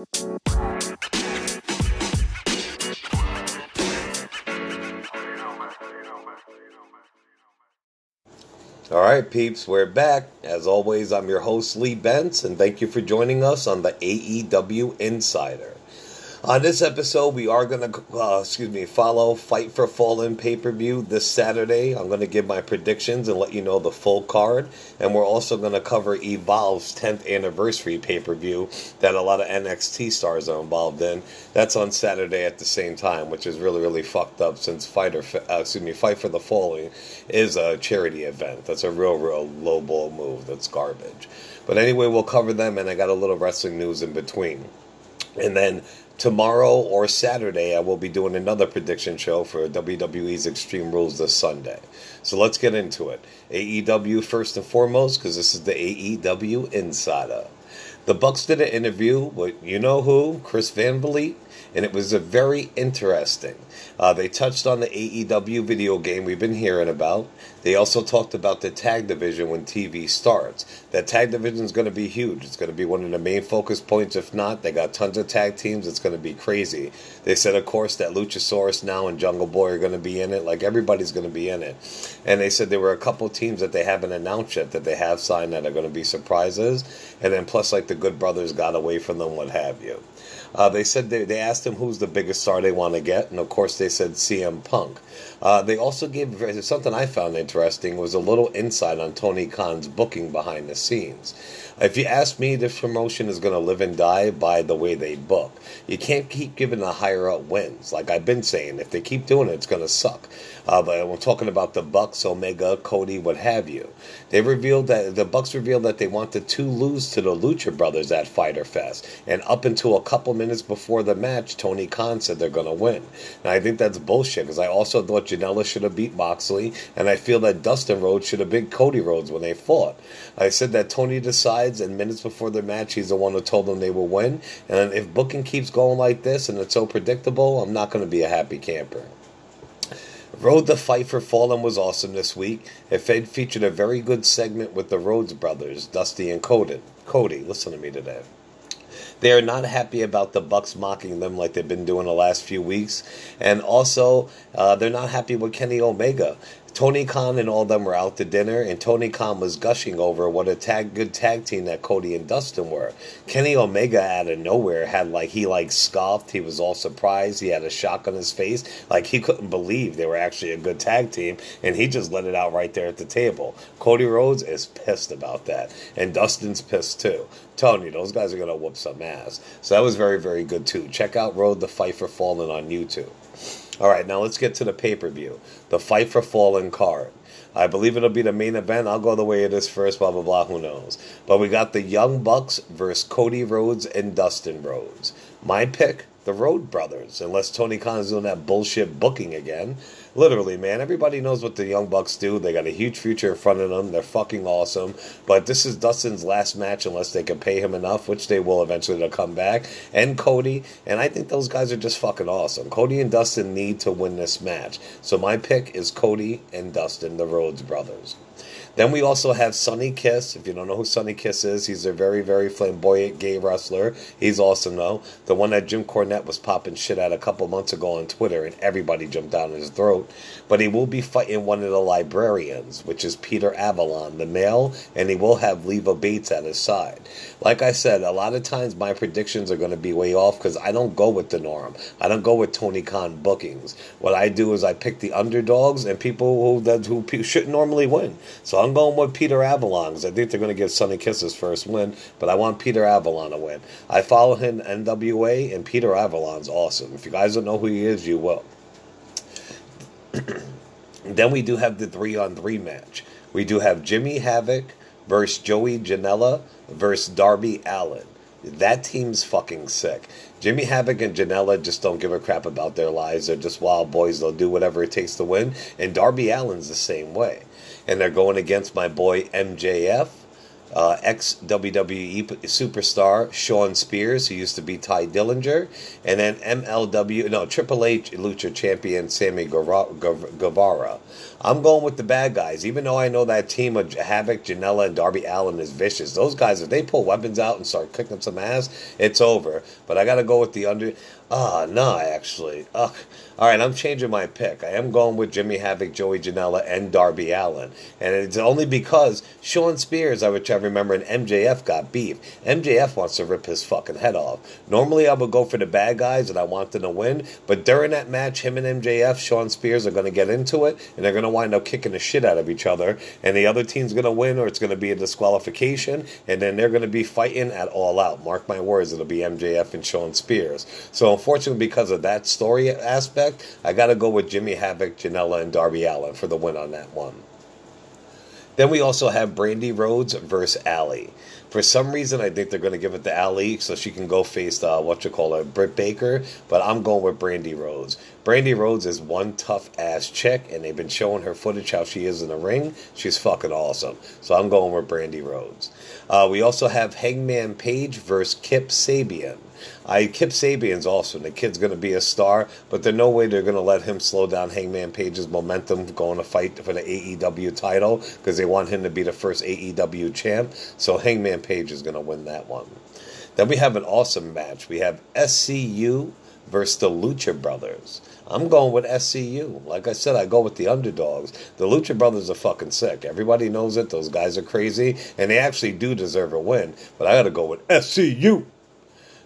All right, peeps, we're back. As always, I'm your host, Lee Bentz, and thank you for joining us on the AEW Insider. On this episode, we are going to, uh, excuse me, follow Fight for Fallen pay per view this Saturday. I'm going to give my predictions and let you know the full card. And we're also going to cover Evolve's 10th anniversary pay per view that a lot of NXT stars are involved in. That's on Saturday at the same time, which is really, really fucked up since Fighter, uh, excuse me, Fight for the Fallen is a charity event. That's a real, real low ball move. That's garbage. But anyway, we'll cover them, and I got a little wrestling news in between. And then tomorrow or Saturday, I will be doing another prediction show for WWE's Extreme Rules this Sunday. So let's get into it. AEW first and foremost, because this is the AEW Insider. The Bucks did an interview with you know who, Chris Van Vliet, and it was a very interesting. Uh, they touched on the AEW video game we've been hearing about. They also talked about the tag division when TV starts. That tag division is going to be huge. It's going to be one of the main focus points. If not, they got tons of tag teams. It's going to be crazy. They said, of course, that Luchasaurus now and Jungle Boy are going to be in it. Like everybody's going to be in it. And they said there were a couple teams that they haven't announced yet that they have signed that are going to be surprises. And then plus, like the Good Brothers got away from them, what have you. Uh, they said they, they asked him who's the biggest star they want to get, and of course they said CM Punk. Uh, they also gave something I found interesting was a little insight on Tony Khan's booking behind the scenes. If you ask me, this promotion is going to live and die by the way they book. You can't keep giving the higher up wins. Like I've been saying, if they keep doing it, it's going to suck. Uh, but we're talking about the Bucks, Omega, Cody, what have you. They revealed that the Bucks revealed that they want the two lose to the Lucha Brothers at Fyter Fest, and up until a couple minutes before the match, Tony Khan said they're going to win. And I think that's bullshit because I also thought Janela should have beat Moxley, and I feel that Dustin Rhodes should have beat Cody Rhodes when they fought. I said that Tony decides, and minutes before the match, he's the one who told them they will win. And if booking keeps going like this and it's so predictable, I'm not going to be a happy camper. Road the Fight for Fallen was awesome this week. It featured a very good segment with the Rhodes brothers, Dusty and Cody. Cody, listen to me today. They are not happy about the Bucks mocking them like they've been doing the last few weeks, and also uh, they're not happy with Kenny Omega. Tony Khan and all them were out to dinner, and Tony Khan was gushing over what a tag good tag team that Cody and Dustin were. Kenny Omega out of nowhere had like he like scoffed. He was all surprised. He had a shock on his face, like he couldn't believe they were actually a good tag team, and he just let it out right there at the table. Cody Rhodes is pissed about that, and Dustin's pissed too. Tony, those guys are gonna whoop some ass. So that was very very good too. Check out Road the Fight for Fallen on YouTube. All right, now let's get to the pay per view. The Fight for Fallen card. I believe it'll be the main event. I'll go the way it is first, blah, blah, blah. Who knows? But we got the Young Bucks versus Cody Rhodes and Dustin Rhodes. My pick the Road Brothers, unless Tony Khan is doing that bullshit booking again. Literally, man, everybody knows what the Young Bucks do. They got a huge future in front of them. They're fucking awesome. But this is Dustin's last match unless they can pay him enough, which they will eventually to come back. And Cody, and I think those guys are just fucking awesome. Cody and Dustin need to win this match. So my pick is Cody and Dustin, the Rhodes Brothers. Then we also have Sonny Kiss. If you don't know who Sonny Kiss is, he's a very, very flamboyant gay wrestler. He's awesome, though. The one that Jim Cornette was popping shit at a couple months ago on Twitter, and everybody jumped down his throat. But he will be fighting one of the librarians, which is Peter Avalon, the male, and he will have Leva Bates at his side. Like I said, a lot of times my predictions are going to be way off because I don't go with the norm. I don't go with Tony Khan bookings. What I do is I pick the underdogs and people who that who shouldn't normally win. So I'm going with Peter Avalon because I think they're going to give Sonny Kiss his first win, but I want Peter Avalon to win. I follow him NWA, and Peter Avalon's awesome. If you guys don't know who he is, you will. then we do have the three on three match. We do have Jimmy Havoc versus Joey Janela versus Darby Allin. That team's fucking sick. Jimmy Havoc and Janela just don't give a crap about their lives. They're just wild boys. They'll do whatever it takes to win. And Darby Allin's the same way and they're going against my boy MJF uh, ex WWE superstar Shawn Spears, who used to be Tye Dillinger, and then MLW, no, Triple H Lucha champion Sammy Guevara. I'm going with the bad guys, even though I know that team of Havoc, Janela, and Darby Allin is vicious. Those guys, if they pull weapons out and start kicking some ass, it's over. But I got to go with the under. Ah, no, actually. Ugh. All right, I'm changing my pick. I am going with Jimmy Havoc, Joey Janela, and Darby Allin. And it's only because Shawn Spears, which I remember, and MJF got beef. MJF wants to rip his fucking head off. Normally, I would go for the bad guys and I want them to win. But during that match, him and MJF, Shawn Spears are going to get into it and they're going to wind up kicking the shit out of each other. And the other team's going to win or it's going to be a disqualification. And then they're going to be fighting at all out. Mark my words, it'll be MJF and Shawn Spears. So, unfortunately, because of that story aspect, I got to go with Jimmy Havoc, Janela, and Darby Allin for the win on that one. Then we also have Brandi Rhodes versus Allie. For some reason, I think they're going to give it to Allie so she can go face uh, what you call it, Britt Baker. But I'm going with Brandi Rhodes. Brandi Rhodes is one tough ass chick, and they've been showing her footage how she is in the ring. She's fucking awesome. So I'm going with Brandi Rhodes. Uh, we also have Hangman Page versus Kip Sabian. I Kip Sabian's awesome. The kid's going to be a star, but there's no way they're going to let him slow down Hangman Page's momentum going to fight for the AEW title because they want him to be the first AEW champ. So Hangman Page is going to win that one. Then we have an awesome match. We have SCU versus the Lucha Brothers. I'm going with SCU. Like I said, I go with the underdogs. The Lucha Brothers are fucking sick. Everybody knows it. Those guys are crazy, and they actually do deserve a win. But I got to go with SCU.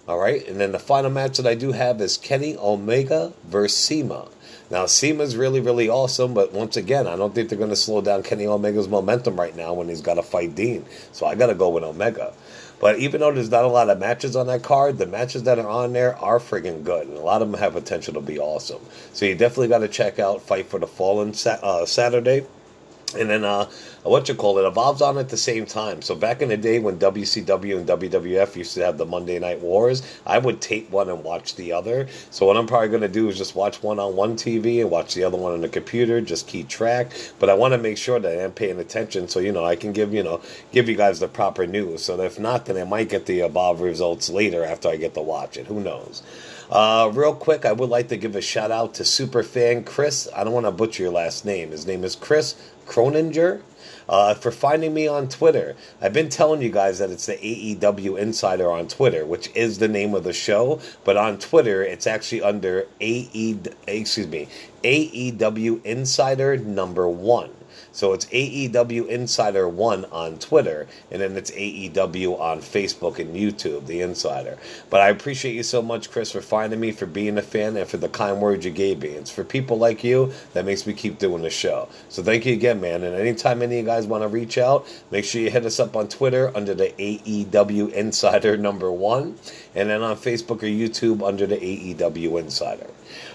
All right, and then the final match that I do have is Kenny Omega versus CIMA. Now, CIMA's really, really awesome, but once again, I don't think they're going to slow down Kenny Omega's momentum right now when he's got to fight Dean. So I got to go with Omega. But even though there's not a lot of matches on that card, the matches that are on there are friggin' good, and a lot of them have potential to be awesome. So you definitely got to check out Fight for the Fallen uh, Saturday. And then uh, what you call it evolves on at the same time. So back in the day when WCW and WWF used to have the Monday Night Wars, I would tape one and watch the other. So what I'm probably going to do is just watch one on one TV and watch the other one on the computer, just keep track. But I want to make sure that I'm paying attention, so you know I can give you know give you guys the proper news. So if not, then I might get the above results later after I get to watch it. Who knows? Uh, real quick, I would like to give a shout out to super fan Chris. I don't want to butcher your last name. His name is Chris Croninger. Uh, for finding me on Twitter. I've been telling you guys that it's the AEW Insider on Twitter, which is the name of the show, but on Twitter it's actually under AE excuse me AEW Insider number one. So it's AEW Insider 1 on Twitter, and then it's AEW on Facebook and YouTube, The Insider. But I appreciate you so much, Chris, for finding me, for being a fan, and for the kind words you gave me. It's for people like you that makes me keep doing the show. So thank you again, man. And anytime any of you guys want to reach out, make sure you hit us up on Twitter under the AEW Insider number 1, and then on Facebook or YouTube under the AEW Insider.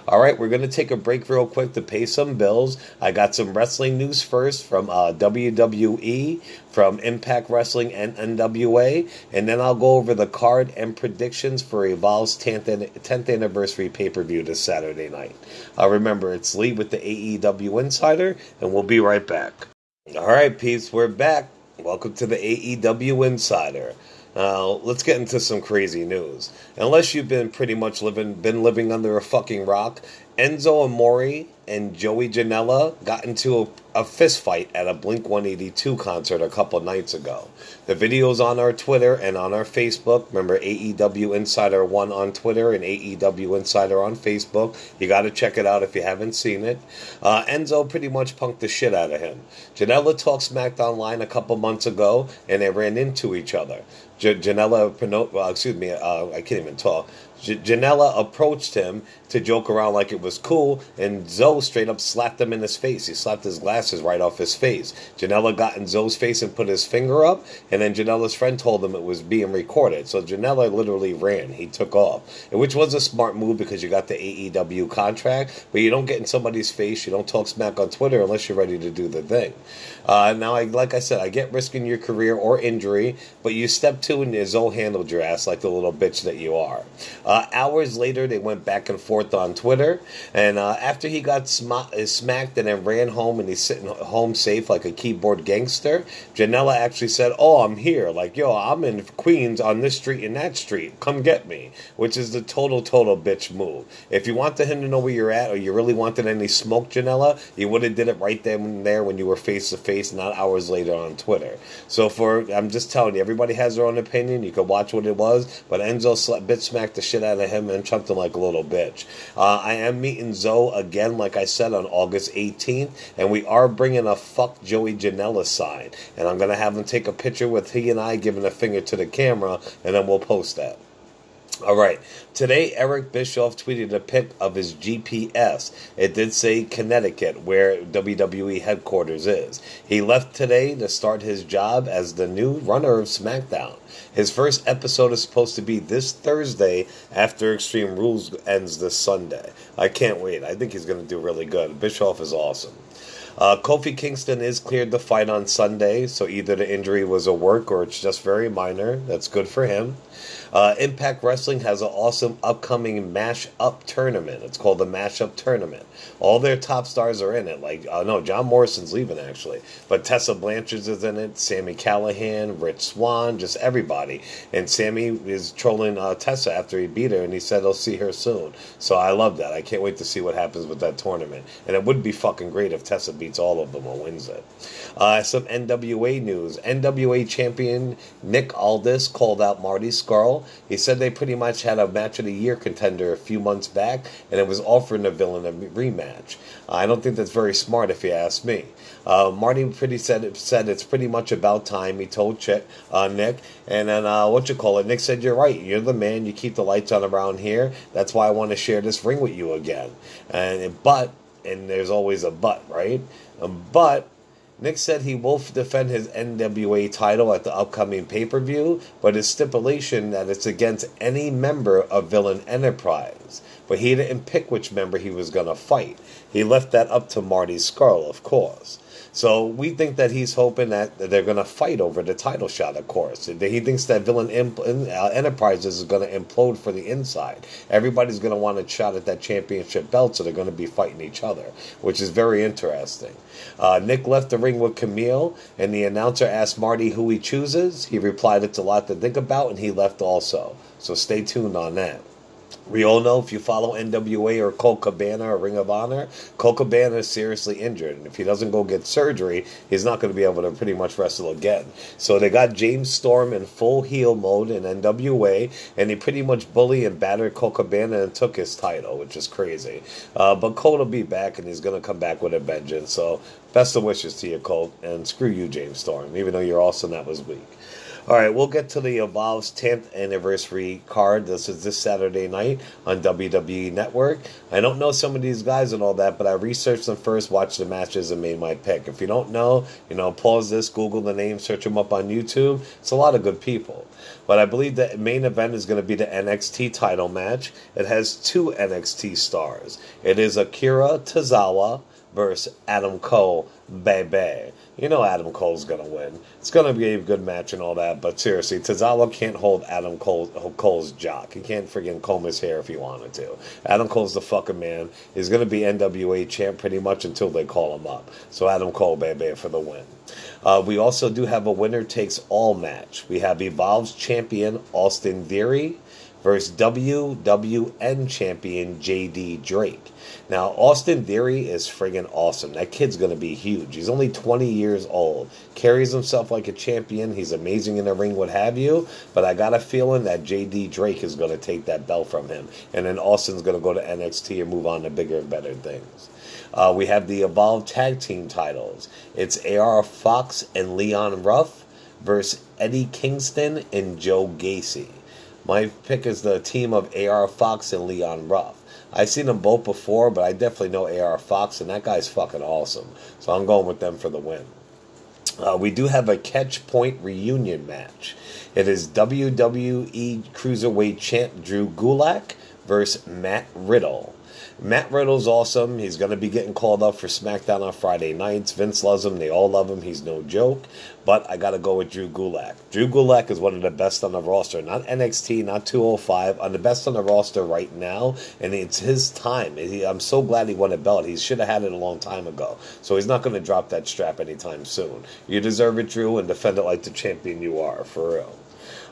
All right, we're going to take a break real quick to pay some bills. I got some wrestling news first from uh, WWE, from Impact Wrestling and NWA, and then I'll go over the card and predictions for Evolve's 10th, 10th anniversary pay per view this Saturday night. Uh, remember, it's Lee with the AEW Insider, and we'll be right back. All right, peeps, we're back. Welcome to the AEW Insider. Uh, let's get into some crazy news. Unless you've been pretty much living, been living under a fucking rock, Enzo Amore and Joey Janela got into a, a fist fight at a Blink 182 concert a couple nights ago. The video's on our Twitter and on our Facebook. Remember AEW Insider 1 on Twitter and AEW Insider on Facebook. You got to check it out if you haven't seen it. Uh, Enzo pretty much punked the shit out of him. Janela talked smacked online a couple months ago and they ran into each other. J- Janela, well, excuse me, uh, I can't even talk. J- Janela approached him to joke around like it was cool, and Zo straight up slapped him in his face. He slapped his glasses right off his face. Janela got in Zo's face and put his finger up, and then Janela's friend told him it was being recorded. So Janela literally ran. He took off, which was a smart move because you got the AEW contract, but you don't get in somebody's face. You don't talk smack on Twitter unless you're ready to do the thing. Uh, now, I, like I said, I get risking your career or injury, but you step two and Zo handled your ass like the little bitch that you are. Uh, hours later, they went back and forth on Twitter. And uh, after he got uh, smacked and then ran home and he's sitting home safe like a keyboard gangster, Janela actually said, "Oh, I'm here. Like, yo, I'm in Queens on this street and that street. Come get me." Which is the total, total bitch move. If you wanted him to know where you're at, or you really wanted any smoke, Janela, you would have did it right then and there when you were face to face, not hours later on Twitter. So for, I'm just telling you, everybody has their own opinion. You could watch what it was, but Enzo sl- smacked the shit out of him and chunked him like a little bitch. Uh, I am meeting Zo again, like I said, on August 18th, and we are bringing a fuck Joey Janela sign, and I'm gonna have him take a picture with he and I giving a finger to the camera, and then we'll post that. All right. Today, Eric Bischoff tweeted a pic of his GPS. It did say Connecticut, where WWE headquarters is. He left today to start his job as the new runner of SmackDown. His first episode is supposed to be this Thursday after Extreme Rules ends this Sunday. I can't wait. I think he's going to do really good. Bischoff is awesome. Uh, Kofi Kingston is cleared to fight on Sunday, so either the injury was a work or it's just very minor. That's good for him. Uh, Impact Wrestling has an awesome upcoming Mash Up tournament. It's called the Mash Up Tournament. All their top stars are in it. Like, uh, no, John Morrison's leaving actually, but Tessa Blanchard is in it. Sami Callihan, Rich Swann, just everybody. And Sami is trolling uh, Tessa after he beat her, and he said he'll see her soon. So I love that. I can't wait to see what happens with that tournament. And it would be fucking great if Tessa beats all of them or wins it. Uh, some NWA news. NWA champion Nick Aldis called out Marty He said they pretty much had a match of the year contender a few months back, and it was offering the villain a rematch. I don't think that's very smart, if you ask me. Uh, Marty pretty said said it's pretty much about time. He told Ch- uh, Nick, and then uh, what you call it? Nick said, "You're right. You're the man. You keep the lights on around here. That's why I want to share this ring with you again." And but, and there's always a but, right? Um, but Nick said he will defend his NWA title at the upcoming pay per view, but his stipulation that it's against any member of Villain Enterprise. But he didn't pick which member he was going to fight. He left that up to Marty Scurll, of course. So we think that he's hoping that they're going to fight over the title shot, of course. He thinks that Villain uh, Enterprises is going to implode for the inside. Everybody's going to want a shot at that championship belt, so they're going to be fighting each other, which is very interesting. Uh, Nick left the ring with Camille, and the announcer asked Marty who he chooses. He replied, It's a lot to think about, and he left also. So stay tuned on that. We all know if you follow NWA or Colt Cabana or Ring of Honor, Colt Cabana is seriously injured. And if he doesn't go get surgery, he's not going to be able to pretty much wrestle again. So they got James Storm in full heel mode in NWA, and he pretty much bullied and battered Colt Cabana and took his title, which is crazy. Uh, but Colt will be back, and he's going to come back with a vengeance. So best of wishes to you, Colt, and screw you, James Storm, even though you're awesome, that was weak. All right, we'll get to the Evolve's 10th anniversary card. This is this Saturday night on WWE Network. I don't know some of these guys and all that, but I researched them first, watched the matches, and made my pick. If you don't know, you know, pause this, Google the name, search them up on YouTube. It's a lot of good people. But I believe the main event is going to be the NXT title match. It has two NXT stars. It is Akira Tozawa versus Adam Cole, baby. You know Adam Cole's gonna win. It's gonna be a good match and all that, but seriously, Tozawa can't hold Adam Cole, Cole's jock. He can't friggin' comb his hair if he wanted to. Adam Cole's the fucking man. He's gonna be NWA champ pretty much until they call him up. So Adam Cole, baby, for the win. Uh, we also do have a winner takes all match. We have Evolve's champion Austin Theory versus WWN champion JD Drake. Now, Austin Theory is friggin' awesome. That kid's to be huge. He's only 20 years old. Carries himself like a champion. He's amazing in the ring, what have you. But I got a feeling that JD Drake is to take that belt from him. And then Austin's to go to NXT and move on to bigger and better things. Uh, we have the Evolve Tag Team titles. It's AR Fox and Leon Ruff versus Eddie Kingston and Joe Gacy. My pick is the team of AR Fox and Leon Ruff. I've seen them both before, but I definitely know AR Fox, and that guy's fucking awesome. So I'm going with them for the win. Uh, we do have a catch point reunion match. It is WWE Cruiserweight champ Drew Gulak versus Matt Riddle. Matt Riddle's awesome. He's going to be getting called up for SmackDown on Friday nights. Vince loves him. They all love him. He's no joke. But I got to go with Drew Gulak. Drew Gulak is one of the best on the roster. Not NXT, not 205. On the best on the roster right now. And it's his time. I'm so glad he won a belt. He should have had it a long time ago. So he's not going to drop that strap anytime soon. You deserve it, Drew, and defend it like the champion you are, for real.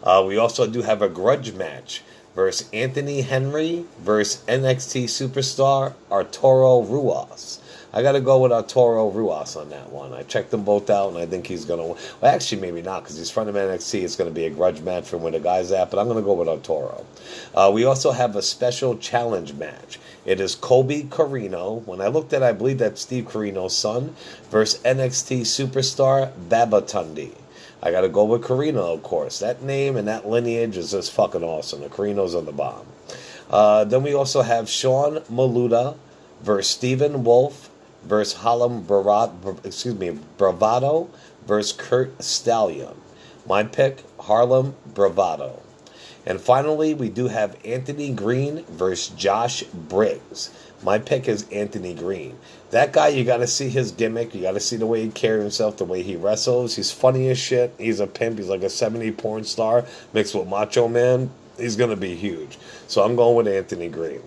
Uh, we also do have a grudge match versus Anthony Henry versus NXT superstar Arturo Ruas. I got to go with Arturo Ruas on that one. I checked them both out, and I think he's going to. Well, actually, maybe not because he's front of NXT. It's going to be a grudge match from where the guy's at, but I'm going to go with Arturo. Uh, we also have a special challenge match. It is Colby Corino. When I looked at, it, I believe that's Steve Corino's son versus NXT superstar Babatunde. I got to go with Corino, of course. That name and that lineage is just fucking awesome. The Corinos are the bomb. Uh, then we also have Sean Maluta versus Stephen Wolf versus Harlem Bravado, excuse me, Bravado versus Kurt Stallion. My pick, Harlem Bravado. And finally, we do have Anthony Green versus Josh Briggs. My pick is Anthony Green. That guy, you got to see his gimmick. You got to see the way he carries himself, the way he wrestles. He's funny as shit. He's a pimp. He's like a 70 porn star mixed with Macho Man. He's going to be huge. So I'm going with Anthony Green.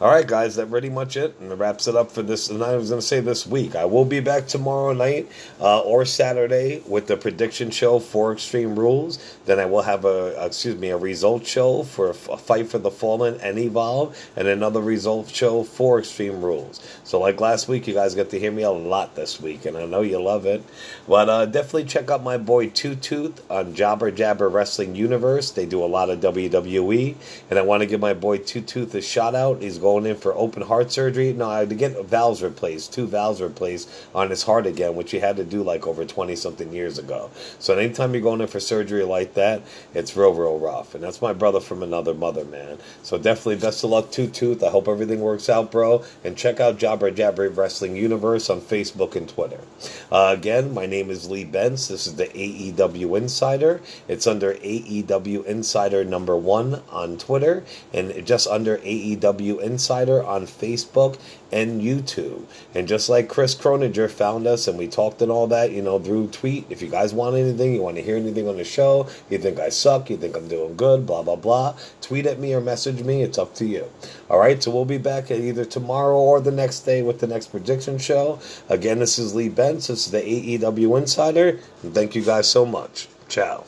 All right, guys, that pretty much it, and wraps it up for this. And I was going to say this week. I will be back tomorrow night uh, or Saturday with the prediction show for Extreme Rules. Then I will have a excuse me a result show for a fight for the Fallen and Evolve, and another result show for Extreme Rules. So like last week, you guys get to hear me a lot this week, and I know you love it. But uh, definitely check out my boy Two Tooth on Jabber Jabber Wrestling Universe. They do a lot of WWE, and I want to give my boy Two Tooth a shout out. He's going going in for open heart surgery. No, I had to get valves replaced, two valves replaced on his heart again, which he had to do like over 20 something years ago. So anytime you're going in for surgery like that, it's real, real rough. And that's my brother from another mother, man. So definitely best of luck, Two Tooth. I hope everything works out, bro. And check out Jabber Jabber Wrestling Universe on Facebook and Twitter. Uh, again, my name is Lee Benz. This is the AEW Insider. It's under AEW Insider number one on Twitter and just under AEW Insider Insider on Facebook and YouTube. And just like Chris Croninger found us and we talked and all that, you know, through tweet. If you guys want anything, you want to hear anything on the show, you think I suck, you think I'm doing good, blah, blah, blah, tweet at me or message me. It's up to you. All right, so we'll be back either tomorrow or the next day with the next prediction show. Again, this is Lee Benz. This is the AEW Insider. And thank you guys so much. Ciao.